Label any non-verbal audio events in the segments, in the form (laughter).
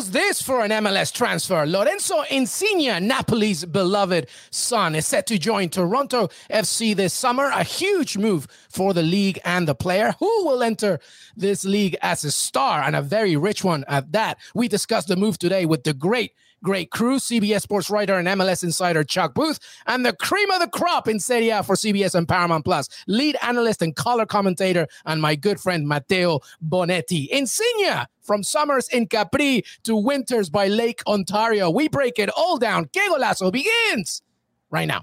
How's this for an MLS transfer? Lorenzo Insigne, Napoli's beloved son, is set to join Toronto FC this summer. A huge move for the league and the player. Who will enter this league as a star and a very rich one at that? We discussed the move today with the great Great crew, CBS sports writer and MLS insider Chuck Booth, and the cream of the crop in Serie A for CBS and Paramount Plus, lead analyst and color commentator, and my good friend Matteo Bonetti. Insigne from summers in Capri to winters by Lake Ontario. We break it all down. Que Golazo begins right now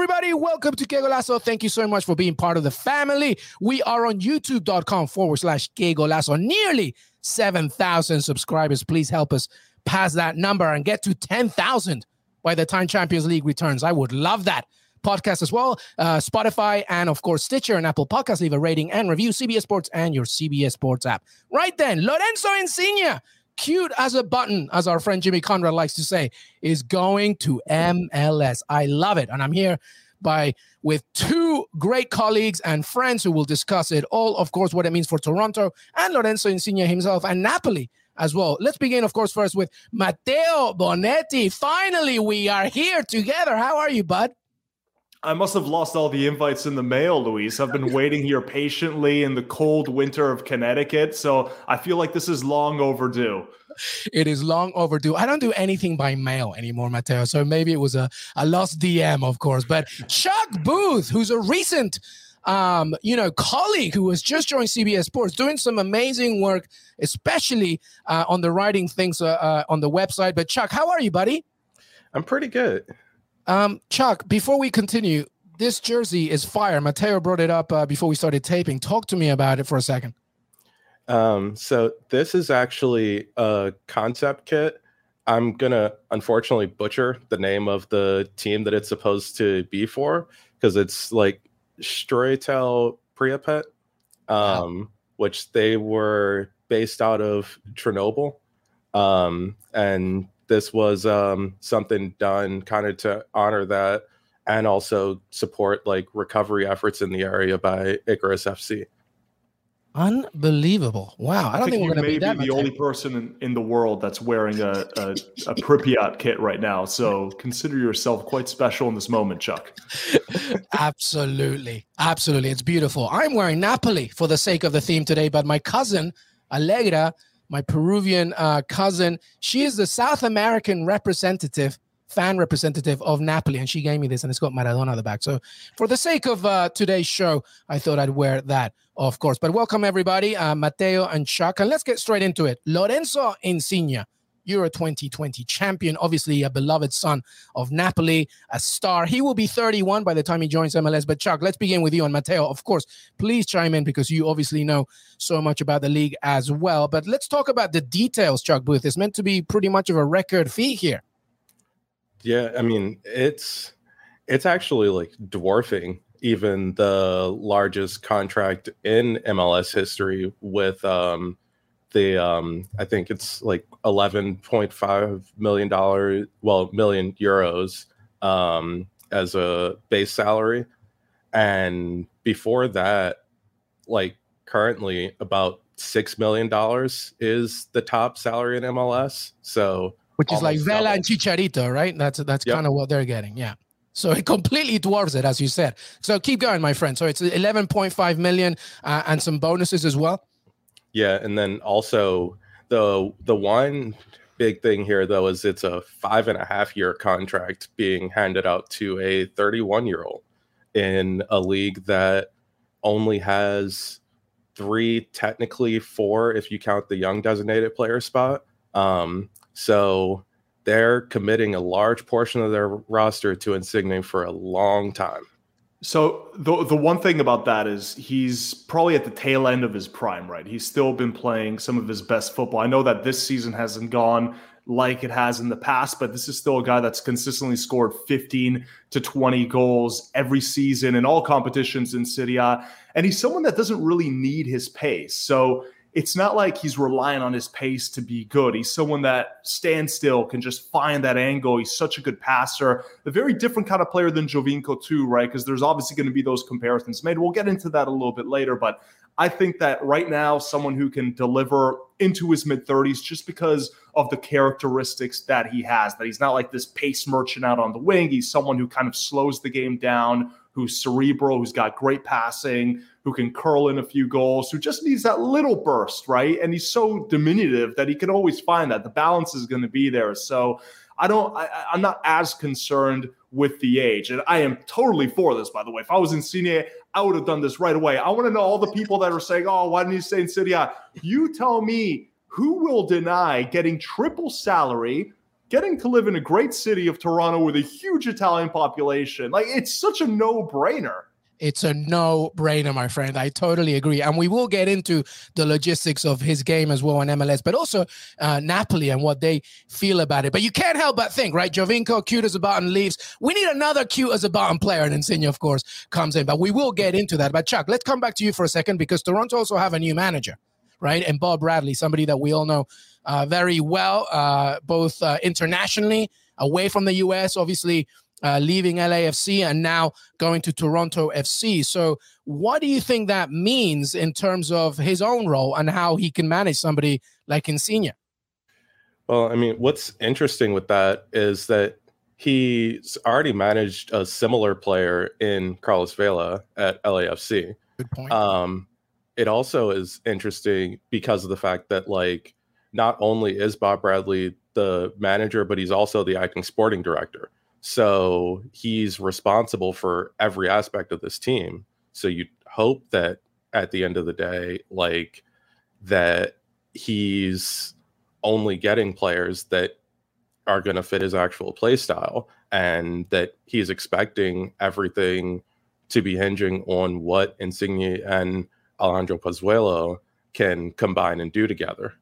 everybody. Welcome to Que. Thank you so much for being part of the family. We are on youtube.com forward slash Que. Nearly 7,000 subscribers. Please help us pass that number and get to 10,000 by the time Champions League returns. I would love that. Podcast as well, uh, Spotify, and of course, Stitcher and Apple Podcasts. Leave a rating and review CBS Sports and your CBS Sports app. Right then, Lorenzo Insigne, cute as a button, as our friend Jimmy Conrad likes to say, is going to MLS. I love it. And I'm here by with two great colleagues and friends who will discuss it all, of course, what it means for Toronto and Lorenzo Insigne himself and Napoli as well. Let's begin, of course, first with Matteo Bonetti. Finally, we are here together. How are you, bud? I must have lost all the invites in the mail, Luis. I've been waiting here patiently in the cold winter of Connecticut, so I feel like this is long overdue. It is long overdue. I don't do anything by mail anymore, Matteo. So maybe it was a, a lost DM, of course. But Chuck Booth, who's a recent um, you know, colleague who has just joined CBS Sports, doing some amazing work, especially uh, on the writing things uh, uh, on the website. But Chuck, how are you, buddy? I'm pretty good. Um, Chuck, before we continue, this jersey is fire. Matteo brought it up uh, before we started taping. Talk to me about it for a second. Um, so this is actually a concept kit. I'm gonna unfortunately butcher the name of the team that it's supposed to be for because it's like Stroitel Pripyat, um, wow. which they were based out of Chernobyl. Um, and this was um, something done kind of to honor that and also support like recovery efforts in the area by Icarus FC. Unbelievable! Wow, I don't I think, think we're going to be that the only person in, in, the world that's wearing a, a, a Pripyat kit right now. So consider yourself quite special in this moment, Chuck. (laughs) absolutely, absolutely, it's beautiful. I'm wearing Napoli for the sake of the theme today, but my cousin Allegra, my Peruvian uh, cousin, she is the South American representative fan representative of Napoli, and she gave me this, and it's got Maradona on the back. So, for the sake of uh, today's show, I thought I'd wear that, of course. But welcome everybody, uh, Matteo and Chuck, and let's get straight into it. Lorenzo Insigne, Euro 2020 champion, obviously a beloved son of Napoli, a star. He will be 31 by the time he joins MLS. But Chuck, let's begin with you and Matteo. Of course, please chime in because you obviously know so much about the league as well. But let's talk about the details, Chuck Booth. It's meant to be pretty much of a record fee here. Yeah, I mean, it's it's actually like dwarfing even the largest contract in MLS history with um the um I think it's like 11.5 million dollars well million euros um as a base salary and before that like currently about 6 million dollars is the top salary in MLS so which is like Vela double. and Chicharito, right? That's that's yep. kind of what they're getting. Yeah. So it completely dwarfs it, as you said. So keep going, my friend. So it's 11.5 million uh, and some bonuses as well. Yeah, and then also the the one big thing here though is it's a five and a half year contract being handed out to a 31 year old in a league that only has three, technically four, if you count the young designated player spot. Um, so they're committing a large portion of their roster to Insigne for a long time. So the the one thing about that is he's probably at the tail end of his prime, right? He's still been playing some of his best football. I know that this season hasn't gone like it has in the past, but this is still a guy that's consistently scored 15 to 20 goals every season in all competitions in Serie A. And he's someone that doesn't really need his pace. So it's not like he's relying on his pace to be good. He's someone that stands still, can just find that angle. He's such a good passer, a very different kind of player than Giovinco, too, right? Because there's obviously going to be those comparisons made. We'll get into that a little bit later, but I think that right now, someone who can deliver into his mid 30s just because of the characteristics that he has, that he's not like this pace merchant out on the wing. He's someone who kind of slows the game down, who's cerebral, who's got great passing, who can curl in a few goals, who just needs that little burst, right? And he's so diminutive that he can always find that. The balance is going to be there. So I don't, I, am not as concerned with the age. And I am totally for this, by the way. If I was Insigne, I would have done this right away. I want to know all the people that are saying, oh, why didn't you stay in City? You tell me who will deny getting triple salary, getting to live in a great city of Toronto with a huge Italian population. Like, it's such a no brainer it's a no brainer, my friend. I totally agree. And we will get into the logistics of his game as well in MLS, but also uh, Napoli and what they feel about it. But you can't help but think, right? Giovinco, cute as a button, leaves. We need another cute as a button player. And Insigne, of course, comes in. But we will get into that. But Chuck, let's come back to you for a second because Toronto also have a new manager, right? And Bob Bradley, somebody that we all know uh, very well, uh, both uh, internationally, away from the US, obviously uh, leaving LAFC and now going to Toronto FC. So, what do you think that means in terms of his own role and how he can manage somebody like Insigne? Well, I mean, what's interesting with that is that he's already managed a similar player in Carlos Vela at LAFC. Good point. Um, it also is interesting because of the fact that, like, not only is Bob Bradley the manager, but he's also the acting sporting director. So he's responsible for every aspect of this team. So you hope that at the end of the day, like that he's only getting players that are going to fit his actual play style and that he's expecting everything to be hinging on what Insigne and Alejandro Pozuelo can combine and do together.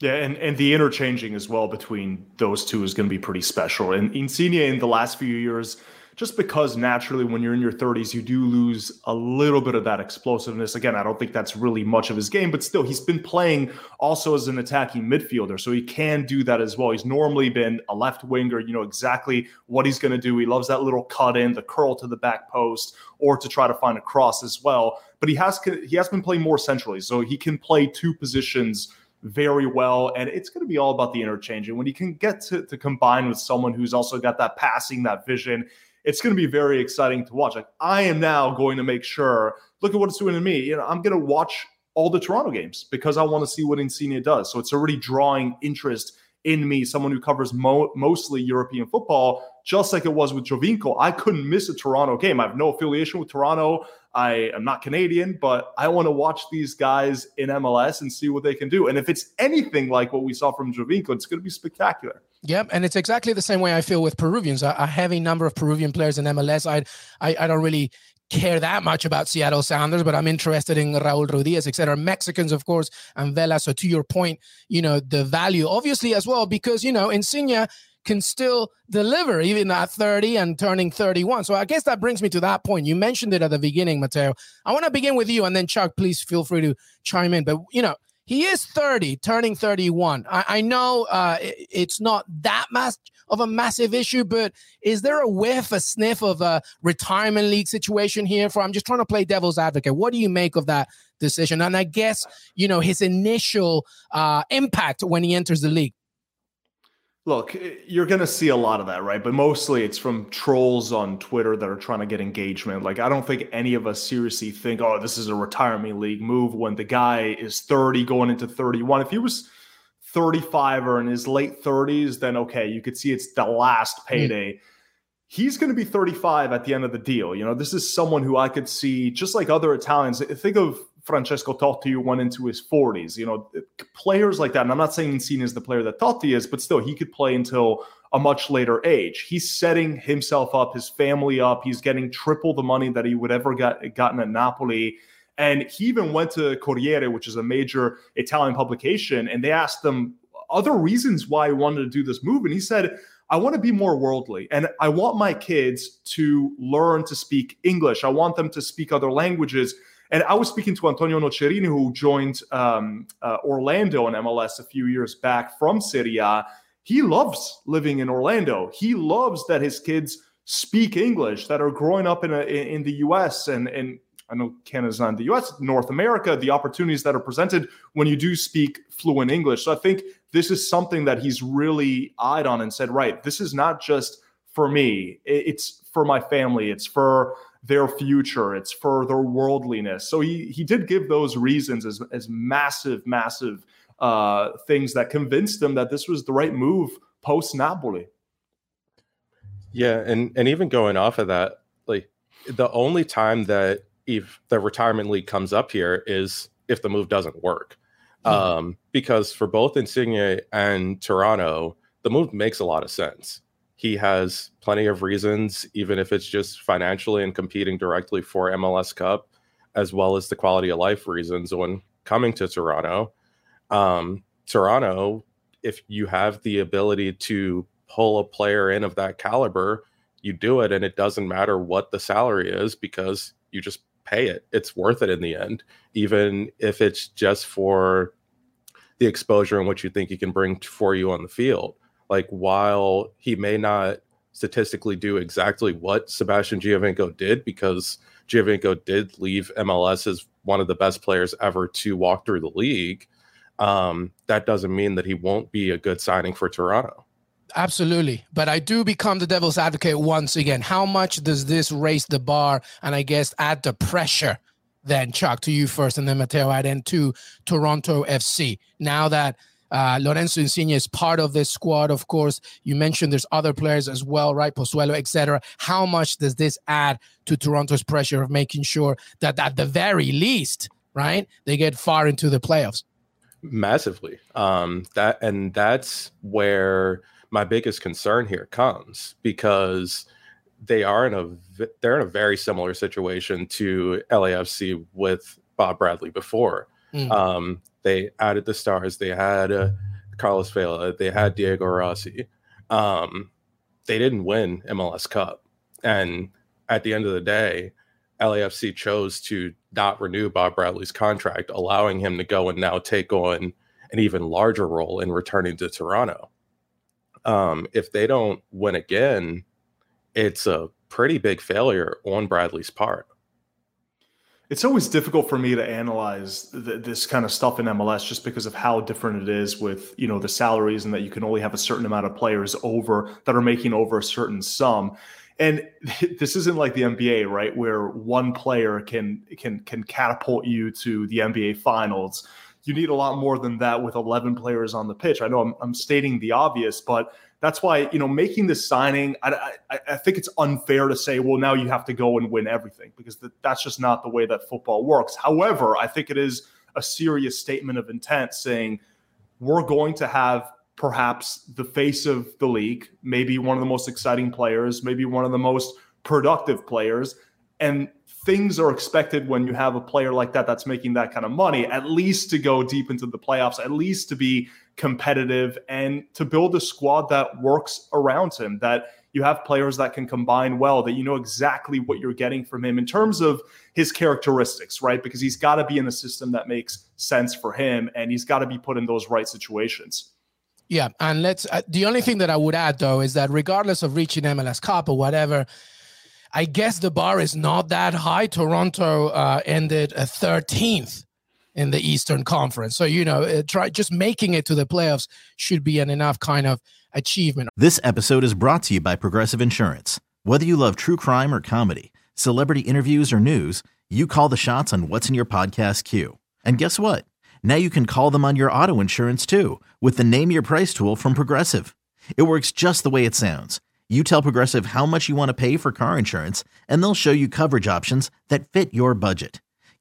Yeah, and, and the interchanging as well between those two is going to be pretty special. And Insigne in the last few years, just because naturally when you're in your 30s, you do lose a little bit of that explosiveness. Again, I don't think that's really much of his game, but still, he's been playing also as an attacking midfielder. So he can do that as well. He's normally been a left winger, you know exactly what he's going to do. He loves that little cut in, the curl to the back post, or to try to find a cross as well. But he has he has been playing more centrally. So he can play two positions very well. And it's going to be all about the interchange. And when you can get to, to combine with someone who's also got that passing, that vision, it's going to be very exciting to watch. Like I am now going to make sure, look at what it's doing to me. You know, I'm going to watch all the Toronto games because I want to see what Insigne does. So it's already drawing interest in me, someone who covers mo- mostly European football, just like it was with Giovinco. I couldn't miss a Toronto game. I have no affiliation with Toronto. I am not Canadian, but I want to watch these guys in MLS and see what they can do. And if it's anything like what we saw from Giovinco, it's going to be spectacular. Yep, and it's exactly the same way I feel with Peruvians. A, a heavy number of Peruvian players in MLS. I, I, I don't really care that much about Seattle Sounders, but I'm interested in Raul Ruidiaz, etc. Mexicans, of course, and Vela. So to your point, you know, the value obviously as well, because, you know, Insigne can still deliver even at 30 and turning 31. So I guess that brings me to that point. You mentioned it at the beginning, Matteo. I want to begin with you and then Chuck, please feel free to chime in. But you know, he is 30, turning 31. I, I know uh, it, it's not that much of a massive issue, but is there a whiff, a sniff of a retirement league situation here? For I'm just trying to play devil's advocate. What do you make of that decision? And I guess you know his initial uh, impact when he enters the league. Look, you're going to see a lot of that, right? But mostly it's from trolls on Twitter that are trying to get engagement. Like, I don't think any of us seriously think, oh, this is a retirement league move when the guy is 30 going into 31. If he was 35 or in his late 30s, then okay, you could see it's the last hmm. payday. Mm. He's going to be 35 at the end of the deal. You know, this is someone who I could see, just like other Italians. Think of Francesco Totti who went into his 40s. You know, players like that. And I'm not saying Insigne is the player that Totti is, but still, he could play until a much later age. He's setting himself up, his family up. He's getting triple the money that he would ever got gotten at Napoli. And he even went to Corriere, which is a major Italian publication, and they asked him other reasons why he wanted to do this move. And he said, I want to be more worldly and I want my kids to learn to speak English. I want them to speak other languages. And I was speaking to Antonio Nocerino, who joined um, uh, Orlando in MLS a few years back from Serie A. He loves living in Orlando. He loves that his kids speak English, that are growing up in a, in the U.S. and and I know Canada's not in the US, North America, the opportunities that are presented when you do speak fluent English. So I think this is something that he's really eyed on and said, right, this is not just for me, it's for my family, it's for their future, it's for their worldliness. So he he did give those reasons as as massive, massive uh, things that convinced them that this was the right move post Napoli. Yeah, and and even going off of that, like the only time that if the retirement league comes up here is if the move doesn't work. Hmm. Um, because for both Insigne and Toronto, the move makes a lot of sense. He has plenty of reasons, even if it's just financially and competing directly for MLS Cup, as well as the quality of life reasons when coming to Toronto. Um, Toronto, if you have the ability to pull a player in of that caliber, you do it, and it doesn't matter what the salary is because you just pay it. It's worth it in the end, even if it's just for the exposure and what you think he can bring for you on the field. Like while he may not statistically do exactly what Sebastian Giovinco did, because Giovinco did leave MLS as one of the best players ever to walk through the league. Um, that doesn't mean that he won't be a good signing for Toronto. Absolutely. But I do become the devil's advocate once again. How much does this raise the bar and I guess add the pressure then, Chuck, to you first and then Matteo, and then to Toronto FC? Now that uh, Lorenzo Insigne is part of this squad, of course. You mentioned there's other players as well, right? Pozuelo, etc. How much does this add to Toronto's pressure of making sure that at the very least, right, they get far into the playoffs? Massively. Um, that and that's where my biggest concern here comes because they are in a they're in a very similar situation to LAFC with Bob Bradley before. Mm. Um, they added the stars. They had uh, Carlos Vela. They had Diego Rossi. Um, they didn't win MLS Cup, and at the end of the day, LAFC chose to not renew Bob Bradley's contract, allowing him to go and now take on an even larger role in returning to Toronto um, if they don't win again, it's a pretty big failure on Bradley's part. It's always difficult for me to analyze th- this kind of stuff in MLS just because of how different it is with you know the salaries and that you can only have a certain amount of players over that are making over a certain sum. And (laughs) this isn't like the NBA, right, where one player can can can catapult you to the NBA finals you need a lot more than that with 11 players on the pitch. I know I'm, I'm stating the obvious, but that's why you know making this signing I, I, I, think it's unfair to say well now you have to go and win everything because that's just not the way that football works. However i think it is a serious statement of intent saying we're going to have perhaps the face of the league maybe one of the most exciting players maybe one of the most productive players and things are expected when you have a player like that that's making that kind of money, at least to go deep into the playoffs, at least to be competitive and to build a squad that works around him, that you have players that can combine well, that you know exactly what you're getting from him in terms of his characteristics, right? Because he's got to be in a system that makes sense for him and he's got to be put in those right situations. Yeah, and let's. Uh, the only thing that I would add though is that regardless of reaching MLS Cup or whatever, I guess the bar is not that high. Toronto uh, ended a 13th in the Eastern Conference. So, you know, uh, try just making it to the playoffs should be an enough kind of achievement. This episode is brought to you by Progressive Insurance. Whether you love true crime or comedy, celebrity interviews or news, you call the shots on what's in your podcast queue. And guess what? Now you can call them on your auto insurance too with the Name Your Price tool from Progressive. It works just the way it sounds you tell Progressive how much you want to pay for car insurance, and they'll show you coverage options that fit your budget.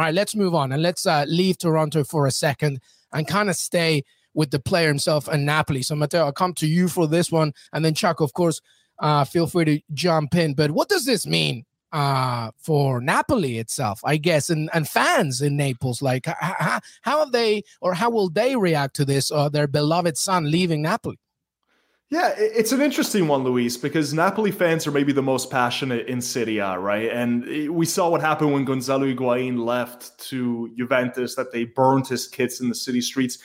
All right, let's move on and let's uh, leave Toronto for a second and kind of stay with the player himself and Napoli. So, Matteo, I'll come to you for this one. And then, Chuck, of course, uh, feel free to jump in. But what does this mean uh, for Napoli itself, I guess, and, and fans in Naples? Like, how, how have they or how will they react to this, uh, their beloved son leaving Napoli? Yeah, it's an interesting one, Luis, because Napoli fans are maybe the most passionate in Serie A, right? And we saw what happened when Gonzalo Higuain left to Juventus, that they burned his kits in the city streets.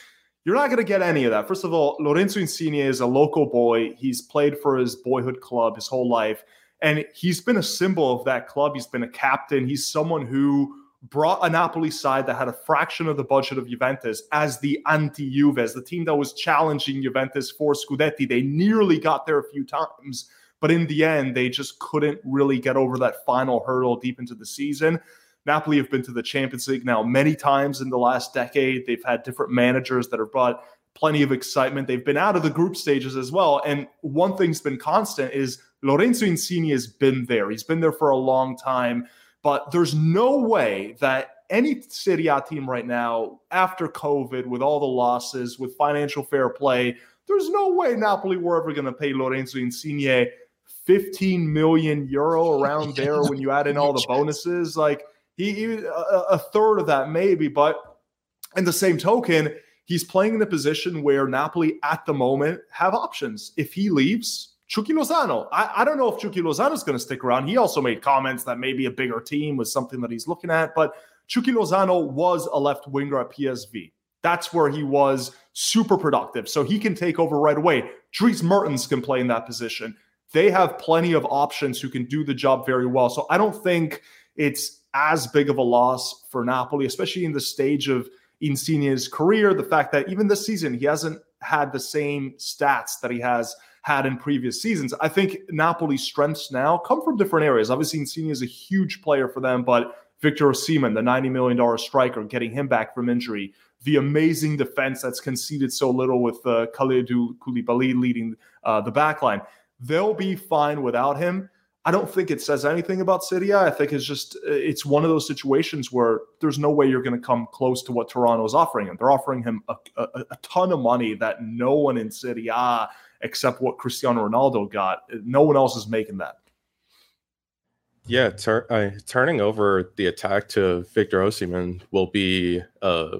You're not going to get any of that. First of all, Lorenzo Insigne is a local boy. He's played for his boyhood club his whole life, and he's been a symbol of that club. He's been a captain. He's someone who brought a Napoli side that had a fraction of the budget of Juventus as the anti Juve, as the team that was challenging Juventus for Scudetti. They nearly got there a few times, but in the end, they just couldn't really get over that final hurdle deep into the season. Napoli have been to the Champions League now many times in the last decade. They've had different managers that have brought plenty of excitement. They've been out of the group stages as well. And one thing's been constant is Lorenzo Insigne has been there. He's been there for a long time. But there's no way that any Serie A team right now, after COVID, with all the losses, with financial fair play, there's no way Napoli were ever going to pay Lorenzo Insigne 15 million euro around (laughs) there when you add in all the bonuses. Like he, he a, a third of that maybe, but in the same token, he's playing in a position where Napoli at the moment have options. If he leaves, Chucky Lozano. I, I, don't know if Chucky Lozano is going to stick around. He also made comments that maybe a bigger team was something that he's looking at, but Chucky Lozano was a left winger at PSV. That's where he was super productive. So he can take over right away. Dries Mertens can play in that position. They have plenty of options who can do the job very well. So I don't think it's as big of a loss for Napoli, especially in the stage of Insigne's career. The fact that even this season, he hasn't had the same stats that he has had in previous seasons. I think Napoli's strengths now come from different areas. Obviously, Insigne is a huge player for them, but Victor Osimhen, the $90 million striker, getting him back from injury, the amazing defense that's conceded so little with uh, Kalidou Koulibaly leading uh, the back line. They'll be fine without him. I don't think it says anything about City. I think it's just it's one of those situations where there's no way you're going to come close to what Toronto is offering him. They're offering him a, a, a ton of money that no one in City except what Cristiano Ronaldo got. No one else is making that. Yeah, tur- uh, turning over the attack to Victor Osimhen will be a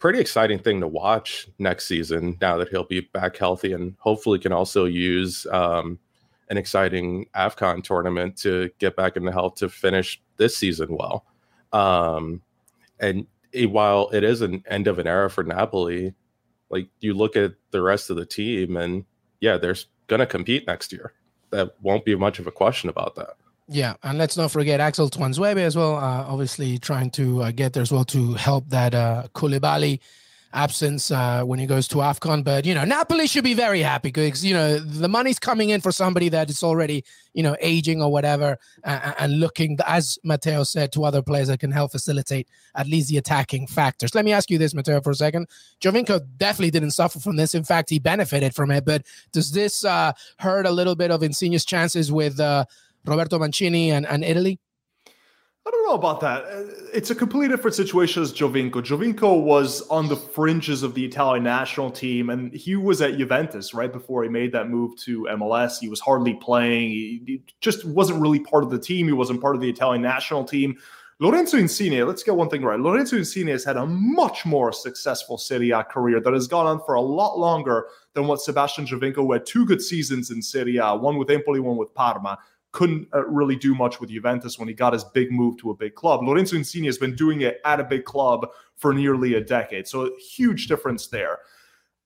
pretty exciting thing to watch next season. Now that he'll be back healthy and hopefully can also use um, an exciting Afcon tournament to get back into health to finish this season well. Um, and while it is an end of an era for Napoli, like you look at the rest of the team and yeah, they're going to compete next year. That won't be much of a question about that. Yeah, and let's not forget Axel Tuanzebe as well. Uh, obviously, trying to uh, get there as well to help that uh, Koulibaly absence uh, when he goes to AFCON. But, you know, Napoli should be very happy because, you know, the money's coming in for somebody that is already, you know, aging or whatever uh, and looking, as Matteo said, to other players that can help facilitate at least the attacking factors. Let me ask you this, Matteo, for a second. Giovinco definitely didn't suffer from this. In fact, he benefited from it. But does this uh, hurt a little bit of Insigne's chances with uh, Roberto Mancini and, and Italy? I don't know about that. Uh, it's a completely different situation as Giovinco. Giovinco was on the fringes of the Italian national team, and he was at Juventus right before he made that move to MLS. He was hardly playing. He just wasn't really part of the team. He wasn't part of the Italian national team. Lorenzo Insigne, let's get one thing right. Lorenzo Insigne has had a much more successful Serie A career that has gone on for a lot longer than what Sebastian who had two good seasons in Serie A, one with Empoli, one with Parma couldn't uh, really do much with Juventus when he got his big move to a big club. Lorenzo Insigne has been doing it at a big club for nearly a decade. So huge difference there.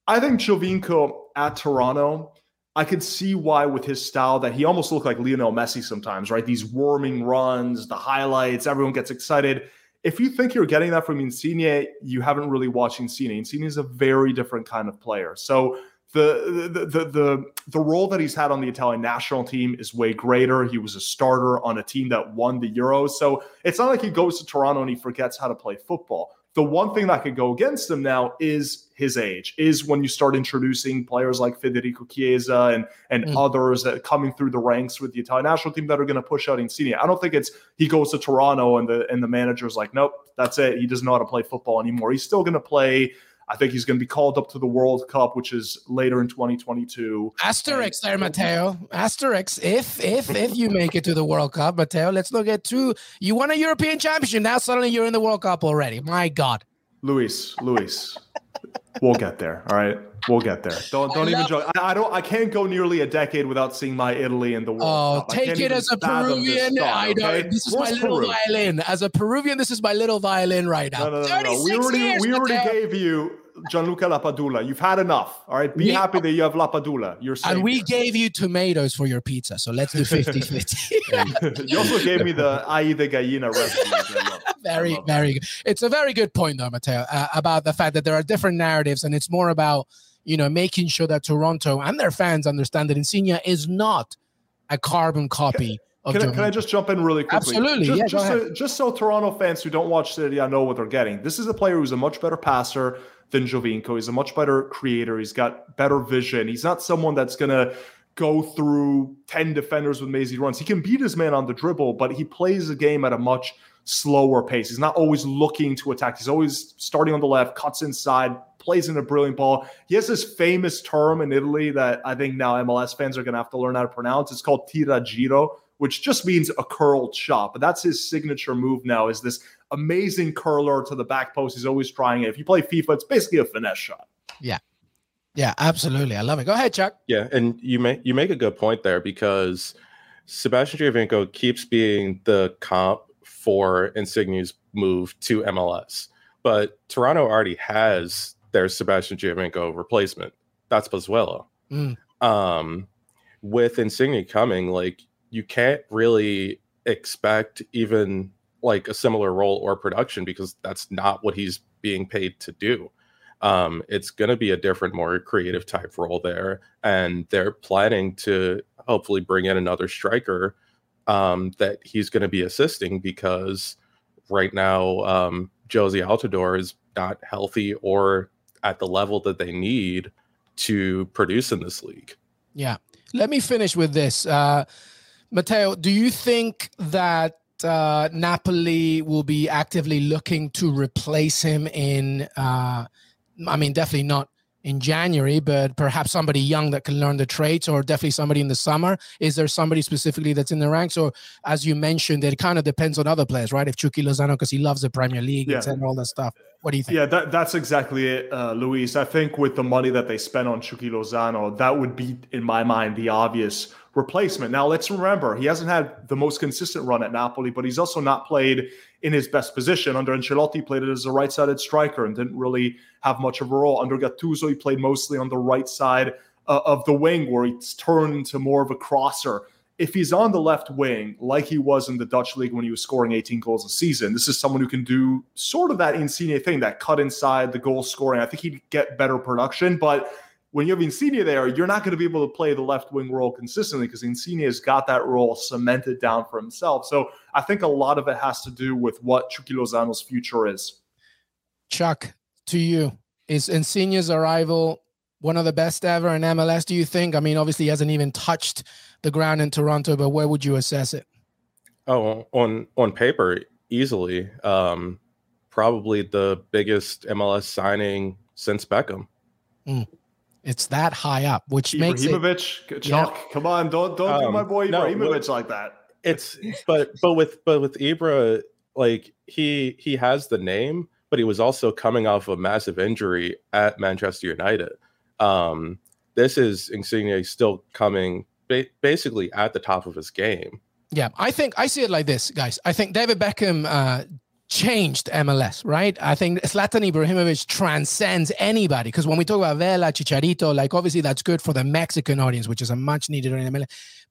I think Giovinco at Toronto, I could see why with his style that he almost looked like Lionel Messi sometimes, right? These warming runs, the highlights, everyone gets excited. If you think you're getting that from Insigne, you haven't really watched Insigne. Insigne is a very different kind of player. So the, the the the the role that he's had on the Italian national team is way greater. He was a starter on a team that won the Euros. So it's not like he goes to Toronto and he forgets how to play football. The one thing that could go against him now is his age, is when you start introducing players like Federico Chiesa and, and mm. others that coming through the ranks with the Italian national team that are going to push out Insigne. I don't think it's he goes to Toronto and the and the manager's like, nope, that's it. He doesn't know how to play football anymore. He's still going to play I think he's going to be called up to the World Cup, which is later in 2022. Asterisk there, Matteo. Asterix. If if if you make it to the World Cup, Matteo, let's look at two. You won a European Championship. Now suddenly you're in the World Cup already. My God. Luis, Luis, we'll get there. All right, we'll get there. Don't don't even joke. I, I, don't. I can't go nearly a decade without seeing my Italy in the World oh, Cup. take it as a Peruvian. Thought, I don't. Okay? This is Where's my little Peru? violin. As a Peruvian, this is my little violin right now. No, no, no, no. We already years, we already gave you Gianluca Lapadula. You've had enough. All right. Be we, happy that you have Lapadula. You're And we gave you tomatoes for your pizza. So let's do 50 50. (laughs) you also gave me the (laughs) ají de gallina recipe. Very, very good. It's a very good point, though, Matteo, uh, about the fact that there are different narratives and it's more about, you know, making sure that Toronto and their fans understand that Insigne is not a carbon copy. Can I, can I, just jump in really quickly? Absolutely. Just, yeah, just, so, just so Toronto fans who don't watch City, I know what they're getting. This is a player who's a much better passer, than Giovinco. He's a much better creator. He's got better vision. He's not someone that's going to go through 10 defenders with mazy runs. He can beat his man on the dribble, but he plays the game at a much slower pace. He's not always looking to attack. He's always starting on the left, cuts inside, plays in a brilliant ball. He has this famous term in Italy that I think now MLS fans are going to have to learn how to pronounce. It's called tiraggiro, which just means a curled shot. But that's his signature move now is this amazing curler to the back post. He's always trying it. If you play FIFA, it's basically a finesse shot. Yeah. Yeah, absolutely. I love it. Go ahead, Chuck. Yeah, and you make you make a good point there because Sebastian Giovinco keeps being the comp for Insigne's move to MLS. But Toronto already has their Sebastian Giovinco replacement. That's Pozuelo. Mm. Um, with Insigne coming, like you can't really expect even like a similar role or production because that's not what he's being paid to do. Um, it's going to be a different, more creative type role there, and they're planning to hopefully bring in another striker um, that he's going to be assisting because right now um, Jozy Altidore is not healthy or at the level that they need to produce in this league. Yeah. Let me finish with this. Uh, Matteo, do you think that uh, Napoli will be actively looking to replace him in. Uh, I mean, definitely not in January, but perhaps somebody young that can learn the traits, or definitely somebody in the summer. Is there somebody specifically that's in the ranks, or as you mentioned, it kind of depends on other players, right? If Chucky Lozano, because he loves the Premier League yeah. and all that stuff. What do you think? Yeah, that, that's exactly it, uh, Luis. I think with the money that they spent on Chucky Lozano, that would be, in my mind, the obvious replacement. Now, let's remember, he hasn't had the most consistent run at Napoli, but he's also not played in his best position. Under Ancelotti, played it as a right sided striker and didn't really have much of a role. Under Gattuso, he played mostly on the right side uh, of the wing, where he's turned into more of a crosser. If he's on the left wing, like he was in the Dutch league when he was scoring 18 goals a season, this is someone who can do sort of that Insigne thing, that cut inside, the goal scoring. I think he'd get better production, but when you have Insigne there, you're not going to be able to play the left wing role consistently because Insigne has got that role cemented down for himself. So I think a lot of it has to do with what Chucky Lozano's future is. Chuck, to you, is Insigne's arrival one of the best ever in MLS? Do you think? I mean, obviously, he hasn't even touched the ground in Toronto, but where would you assess it? Oh, on on paper, easily, um, probably the biggest MLS signing since Beckham. Mm. It's that high up, which makes Ibrahimovic, it, Chuck, yeah. come on, don't don't um, do my boy Ibrahimovic no, like that. It's but but with but with Ibra, like he he has the name, but he was also coming off a massive injury at Manchester United. Um, this is Insigne still coming ba- basically at the top of his game. Yeah, I think I see it like this, guys. I think David Beckham uh, changed MLS, right? I think Zlatan Ibrahimovic transcends anybody because when we talk about Vela, Chicharito, like obviously that's good for the Mexican audience, which is a much needed in MLS.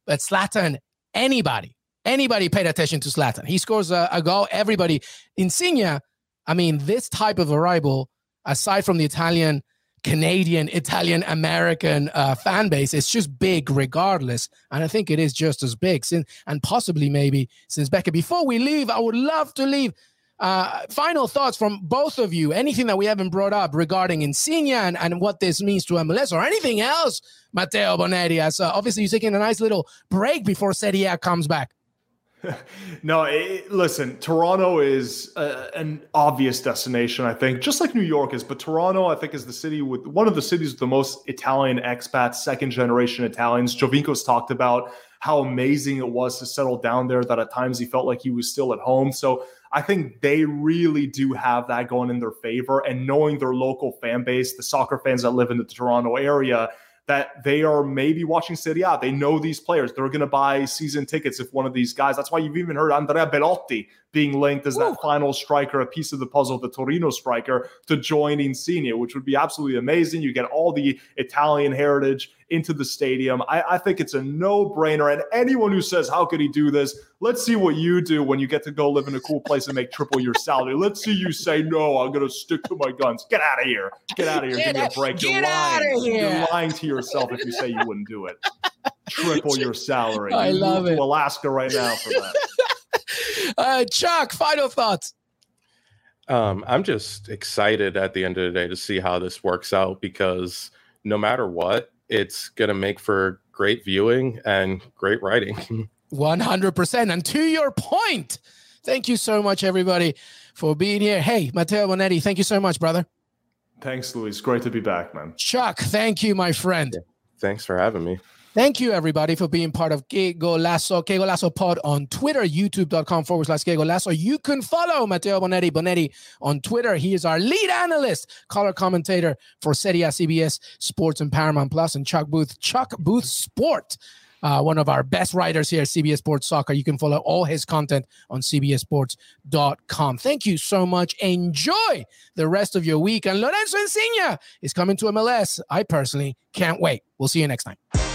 But Zlatan, anybody, anybody paid attention to Zlatan. He scores a, a goal, everybody. Insigne, I mean, this type of arrival, aside from the Italian, Canadian, Italian, American uh, fan base, it's just big regardless. And I think it is just as big since, and possibly maybe since Becca. Before we leave, I would love to leave uh, final thoughts from both of you. Anything that we haven't brought up regarding Insigne and, and what this means to MLS or anything else, Matteo Bonetti? As uh, obviously you're taking a nice little break before Serie A comes back. (laughs) no, it, listen, Toronto is uh, an obvious destination, I think, just like New York is. But Toronto, I think, is the city with one of the cities with the most Italian expats, second generation Italians. Giovinco's talked about how amazing it was to settle down there, that at times he felt like he was still at home. So I think they really do have that going in their favor. And knowing their local fan base, the soccer fans that live in the Toronto area, that they are maybe watching Serie A. They know these players. They're going to buy season tickets if one of these guys. That's why you've even heard Andrea Belotti being linked as Ooh. that final striker, a piece of the puzzle, the Torino striker, to join Insigne, which would be absolutely amazing. You get all the Italian heritage into the stadium. I, I think it's a no brainer. And anyone who says, How could he do this? Let's see what you do when you get to go live in a cool place and make triple your salary. Let's see you say, No, I'm going to stick to my guns. Get out of here. Get out of here. Get Give me a break. You're lying. You're lying to yourself if you say you wouldn't do it. Triple your salary. I you love it. To Alaska right now for that. (laughs) uh, Chuck, final thoughts. Um, I'm just excited at the end of the day to see how this works out because no matter what, it's going to make for great viewing and great writing. (laughs) 100%. And to your point, thank you so much, everybody, for being here. Hey, Matteo Bonetti, thank you so much, brother. Thanks, Luis. Great to be back, man. Chuck, thank you, my friend. Thanks for having me. Thank you, everybody, for being part of Que Golazo, Que Golazo Pod on Twitter, youtube.com forward slash Que Golazo. You can follow Matteo Bonetti, Bonetti on Twitter. He is our lead analyst, color commentator for Serie A, CBS Sports, and Paramount Plus, and Chuck Booth, Chuck Booth Sport. Uh, one of our best writers here CBS Sports Soccer. You can follow all his content on CBSSports.com. Thank you so much. Enjoy the rest of your week. And Lorenzo Insigne is coming to MLS. I personally can't wait. We'll see you next time.